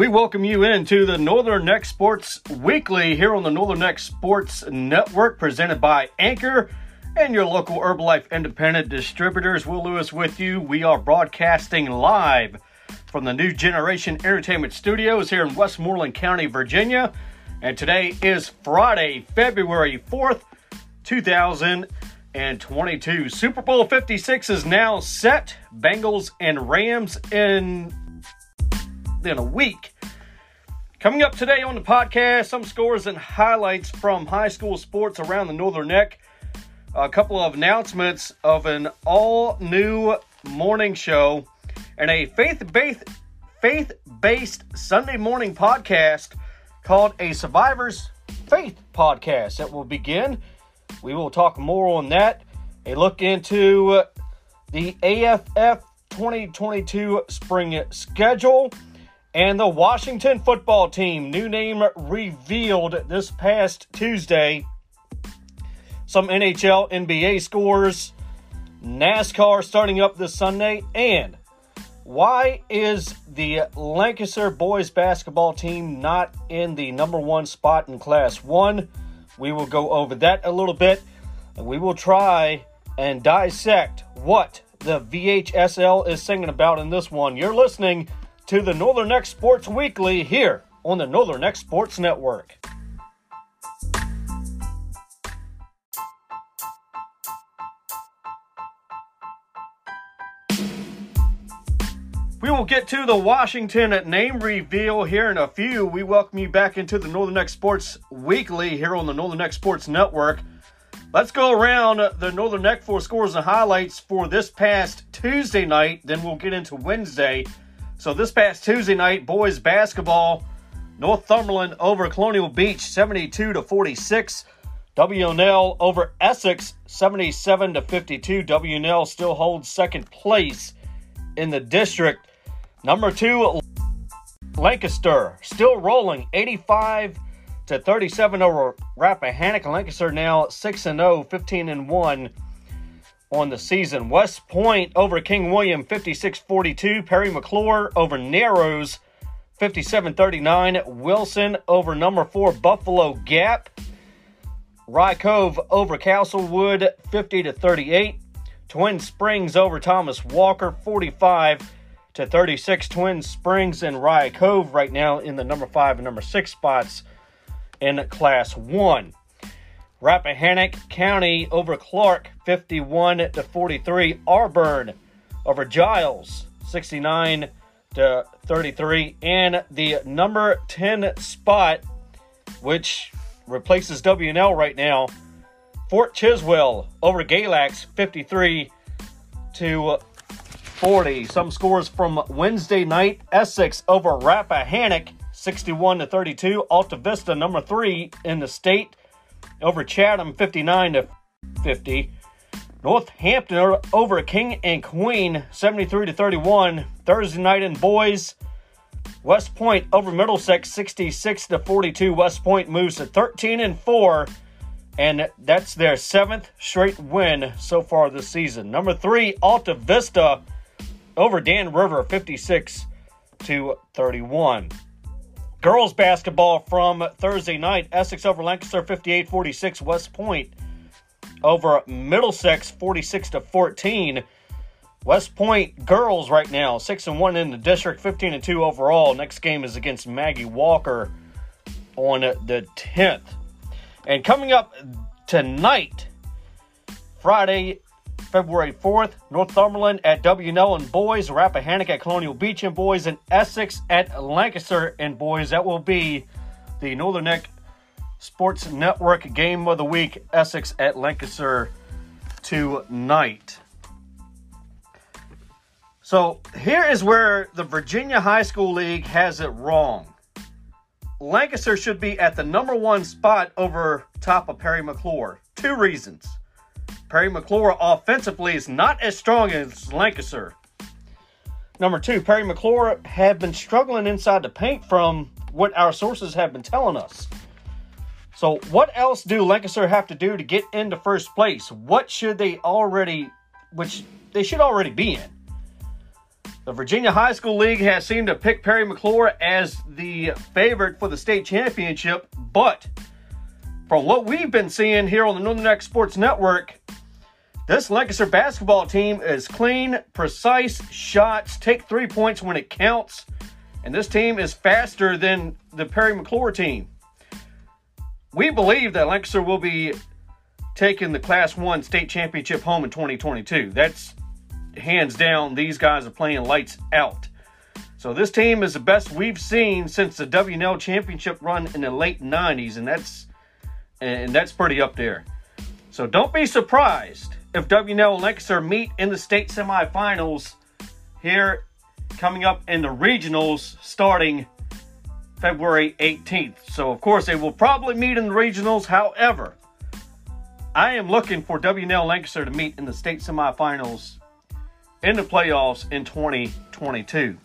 We welcome you into the Northern Neck Sports Weekly here on the Northern Neck Sports Network, presented by Anchor and your local Herbalife independent distributors. Will Lewis with you. We are broadcasting live from the New Generation Entertainment Studios here in Westmoreland County, Virginia. And today is Friday, February 4th, 2022. Super Bowl 56 is now set. Bengals and Rams in in a week. Coming up today on the podcast, some scores and highlights from high school sports around the Northern Neck. A couple of announcements of an all new morning show and a faith based faith based Sunday morning podcast called a Survivor's Faith podcast that will begin. We will talk more on that. A look into the AFF 2022 spring schedule and the Washington football team, new name revealed this past Tuesday. Some NHL, NBA scores, NASCAR starting up this Sunday, and why is the Lancaster boys basketball team not in the number one spot in Class 1? We will go over that a little bit, and we will try and dissect what the VHSL is singing about in this one. You're listening to the Northern Neck Sports Weekly here on the Northern Neck Sports Network. We will get to the Washington name reveal here in a few. We welcome you back into the Northern Neck Sports Weekly here on the Northern Neck Sports Network. Let's go around the Northern Neck for scores and highlights for this past Tuesday night. Then we'll get into Wednesday. So this past Tuesday night, boys basketball, Northumberland over Colonial Beach, 72 to 46. WNL over Essex, 77 to 52. WNL still holds second place in the district. Number two, Lancaster, still rolling, 85 to 37 over Rappahannock. Lancaster now 6 and 0, 15 and 1 on the season. West Point over King William 56 42. Parry McCluer over Narrows 57 39. Wilson over number four Buffalo Gap. Rye Cove over Castlewood 50 to 38. Twin Springs over Thomas Walker 45 to 36. Twin Springs and Rye Cove right now in the number five and number six spots in Class 1. Rappahannock County over Clark 51 to 43. Auburn over Giles 69 to 33. And the number 10 spot, which replaces WNL right now, Fort Chiswell over Galax 53 to 40. Some scores from Wednesday night Essex over Rappahannock 61 to 32. Altavista, number three in the state, over Chatham 59 to 50. Northampton over King and Queen 73 to 31. Thursday night in boys. West Point over Middlesex 66 to 42. West Point moves to 13 and 4 and that's their seventh straight win so far this season. Number 3 Altavista over Dan River 56 to 31. Girls basketball from Thursday night Essex over Lancaster 58 46. West Point over Middlesex 46 to 14. West Point girls right now 6 and 1 in the district, 15 and 2 overall. Next game is against Maggie Walker on the 10th. And coming up tonight, Friday, February 4th, Northumberland at WNL and boys, Rappahannock at Colonial Beach and boys, and Essex at Lancaster and boys. That will be the Northern Neck Sports Network game of the week, Essex at Lancaster tonight. So here is where the Virginia High School League has it wrong. Lancaster should be at the number one spot over top of Parry McCluer. Two reasons. Parry McCluer offensively is not as strong as Lancaster. Number two, Parry McCluer have been struggling inside the paint from what our sources have been telling us. So, what else do Lancaster have to do to get into first place? What should they already, which they should already be in? The Virginia High School League has seemed to pick Parry McCluer as the favorite for the state championship, but from what we've been seeing here on the Northern Neck Sports Network, this Lancaster basketball team is clean, precise shots, take three points when it counts, and this team is faster than the Parry McCluer team. We believe that Lancaster will be taking the Class 1 state championship home in 2022. That's hands down, these guys are playing lights out. So this team is the best we've seen since the WNL championship run in the late 90s, and that's and that's pretty up there. So don't be surprised if WNL Lancaster meet in the state semifinals here coming up in the regionals starting February 18th. So, of course, they will probably meet in the regionals. However, I am looking for WNL Lancaster to meet in the state semifinals in the playoffs in 2022.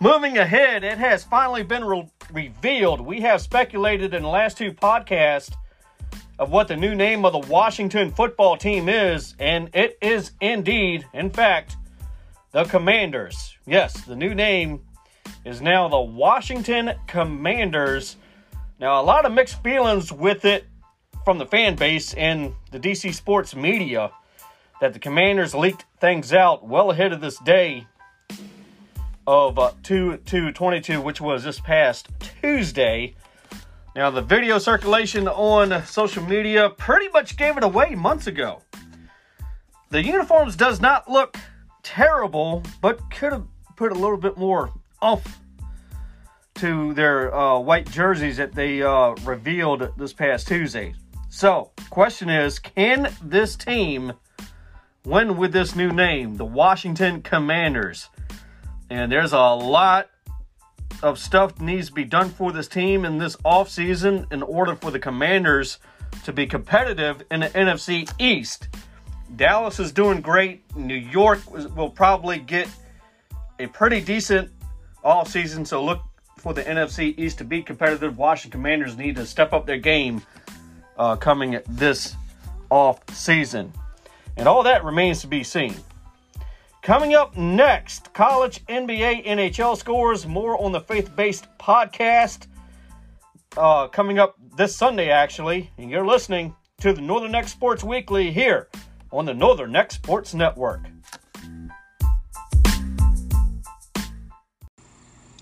Moving ahead, it has finally been re- revealed. We have speculated in the last two podcasts of what the new name of the Washington football team is, and it is indeed, in fact, the Commanders. Yes, the new name is now the Washington Commanders. Now, a lot of mixed feelings with it from the fan base and the DC sports media that the Commanders leaked things out well ahead of this day of uh, 2 to 22, which was this past Tuesday. Now, the video circulation on social media pretty much gave it away months ago. The uniforms does not look terrible, but could have put a little bit more off to their uh, white jerseys that they uh, revealed this past Tuesday. So, question is, can this team win with this new name, the Washington Commanders? And there's a lot of stuff needs to be done for this team in this offseason in order for the Commanders to be competitive in the NFC East. Dallas is doing great. New York will probably get a pretty decent off season. So look for the NFC East to be competitive. Washington Commanders need to step up their game uh, coming this off season. And all that remains to be seen. Coming up next, college, NBA, NHL scores. More on the faith based podcast. Uh, coming up this Sunday, actually. And you're listening to the Northern Neck Sports Weekly here on the Northern Neck Sports Network.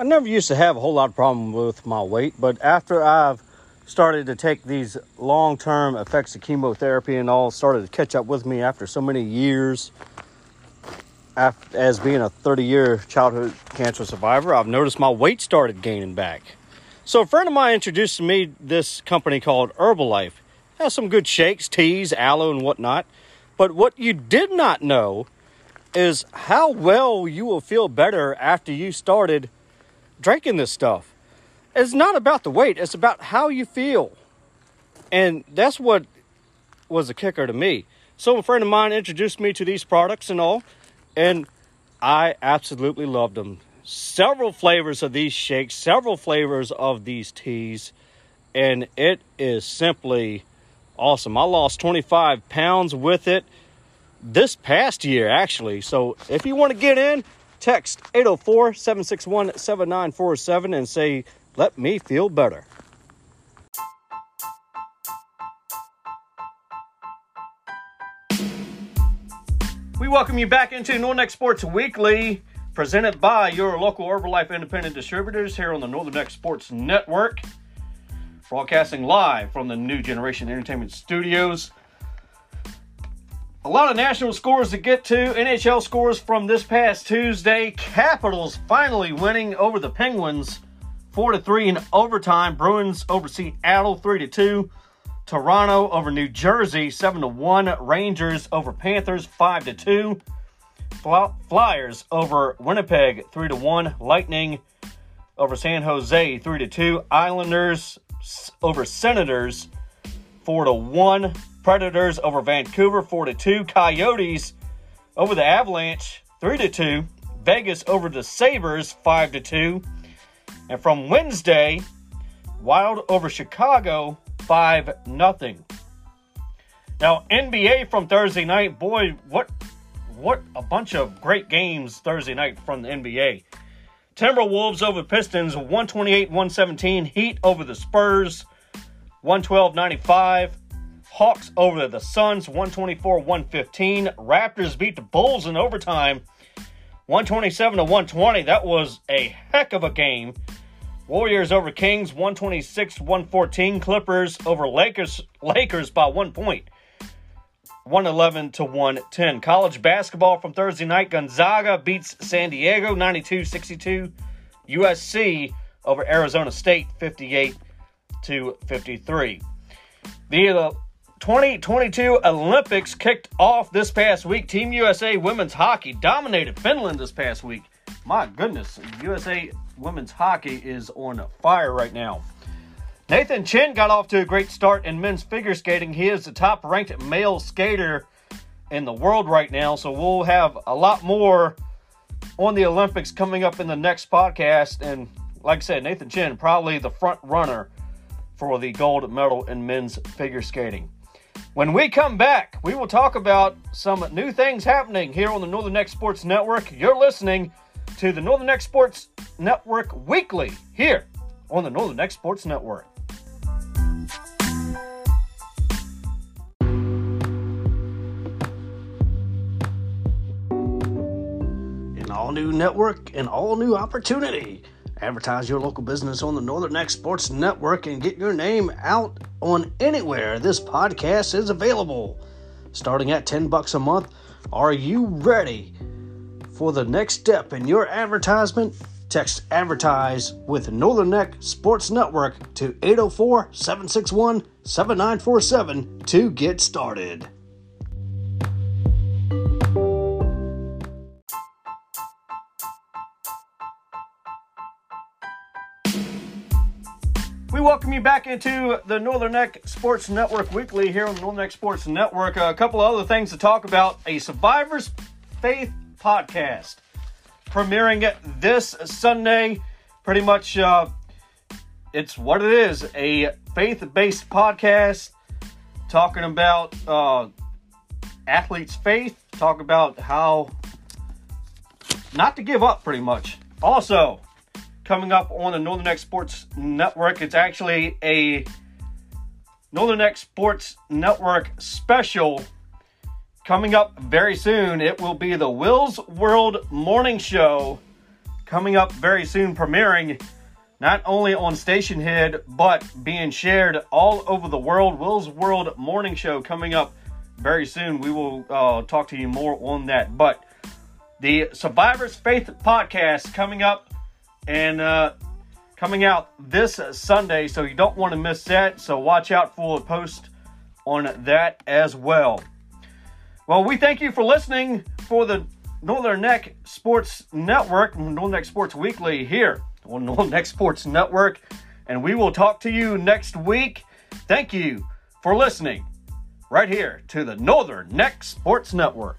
I never used to have a whole lot of problem with my weight, but after I've started to take these long-term effects of chemotherapy and all started to catch up with me after so many years as being a 30-year childhood cancer survivor, I've noticed my weight started gaining back. So a friend of mine introduced me this company called Herbalife. It has some good shakes, teas, aloe, and whatnot. But what you did not know is how well you will feel better after you started drinking this stuff. It's not about the weight, it's about how you feel. And that's what was a kicker to me. So, a friend of mine introduced me to these products and all, and I absolutely loved them. Several flavors of these shakes, several flavors of these teas, and it is simply awesome. I lost 25 pounds with it this past year, actually. So if you want to get in, text 804 761 7947 and say, Let me feel better. We welcome you back into Neck Sports Weekly, presented by your local Herbalife independent distributors here on the Northern Neck Sports Network broadcasting live from the New Generation Entertainment Studios. A lot of national scores to get to. NHL scores from this past Tuesday. Capitals finally winning over the Penguins 4 to 3 in overtime. Bruins over Seattle 3 to 2. Toronto over New Jersey 7 to 1. Rangers over Panthers 5 to 2. Flyers over Winnipeg 3 to 1. Lightning over San Jose 3 to 2. Islanders over Senators 4 to 1. Predators over Vancouver 4 to 2. Coyotes over the Avalanche 3 to 2. Vegas over the Sabres 5 to 2. And from Wednesday, Wild over Chicago 5 nothing. Now NBA from Thursday night, boy, what what a bunch of great games Thursday night from the NBA. Timberwolves over Pistons 128 117. Heat over the Spurs 112 95. Hawks over the Suns 124 115. Raptors beat the Bulls in overtime 127 to 120. That was a heck of a game. Warriors over Kings 126 114. Clippers over Lakers Lakers by 1 point. 111 to 110. College basketball from Thursday night. Gonzaga beats San Diego 92 62. USC over Arizona State 58 to 53. The uh, 2022 Olympics kicked off this past week. Team USA women's hockey dominated Finland this past week. My goodness, USA women's hockey is on fire right now. Nathan Chen got off to a great start in men's figure skating. He is the top ranked male skater in the world right now. So we'll have a lot more on the Olympics coming up in the next podcast. And like I said, Nathan Chen, probably the front runner for the gold medal in men's figure skating. When we come back, we will talk about some new things happening here on the Northern Neck Sports Network. You're listening to the Northern Neck Sports Network weekly here on the Northern Neck Sports Network. An all new network an all new opportunity. Advertise your local business on the Northern Neck Sports Network and get your name out on anywhere this podcast is available. Starting at 10 bucks a month, are you ready for the next step in your advertisement? Text advertise with Northern Neck Sports Network to 804 761 7947 to get started. We welcome you back into the Northern Neck Sports Network Weekly here on the Northern Neck Sports Network. A couple of other things to talk about. A Survivor's Faith podcast premiering it this Sunday. Pretty much, uh, it's what it is a faith based podcast talking about uh, athletes' faith, talk about how not to give up, pretty much. Also, coming up on the Northern Neck Sports Network. It's actually a Northern Neck Sports Network special coming up very soon. It will be the Will's World Morning Show coming up very soon, premiering not only on Stationhead, but being shared all over the world. Will's World Morning Show coming up very soon. We will uh, talk to you more on that. But the Survivor's Faith podcast coming up and uh, coming out this Sunday, so you don't want to miss that. So watch out for a post on that as well. Well, we thank you for listening for the Northern Neck Sports Network, Northern Neck Sports Weekly here on Northern Neck Sports Network, and we will talk to you next week. Thank you for listening right here to the Northern Neck Sports Network.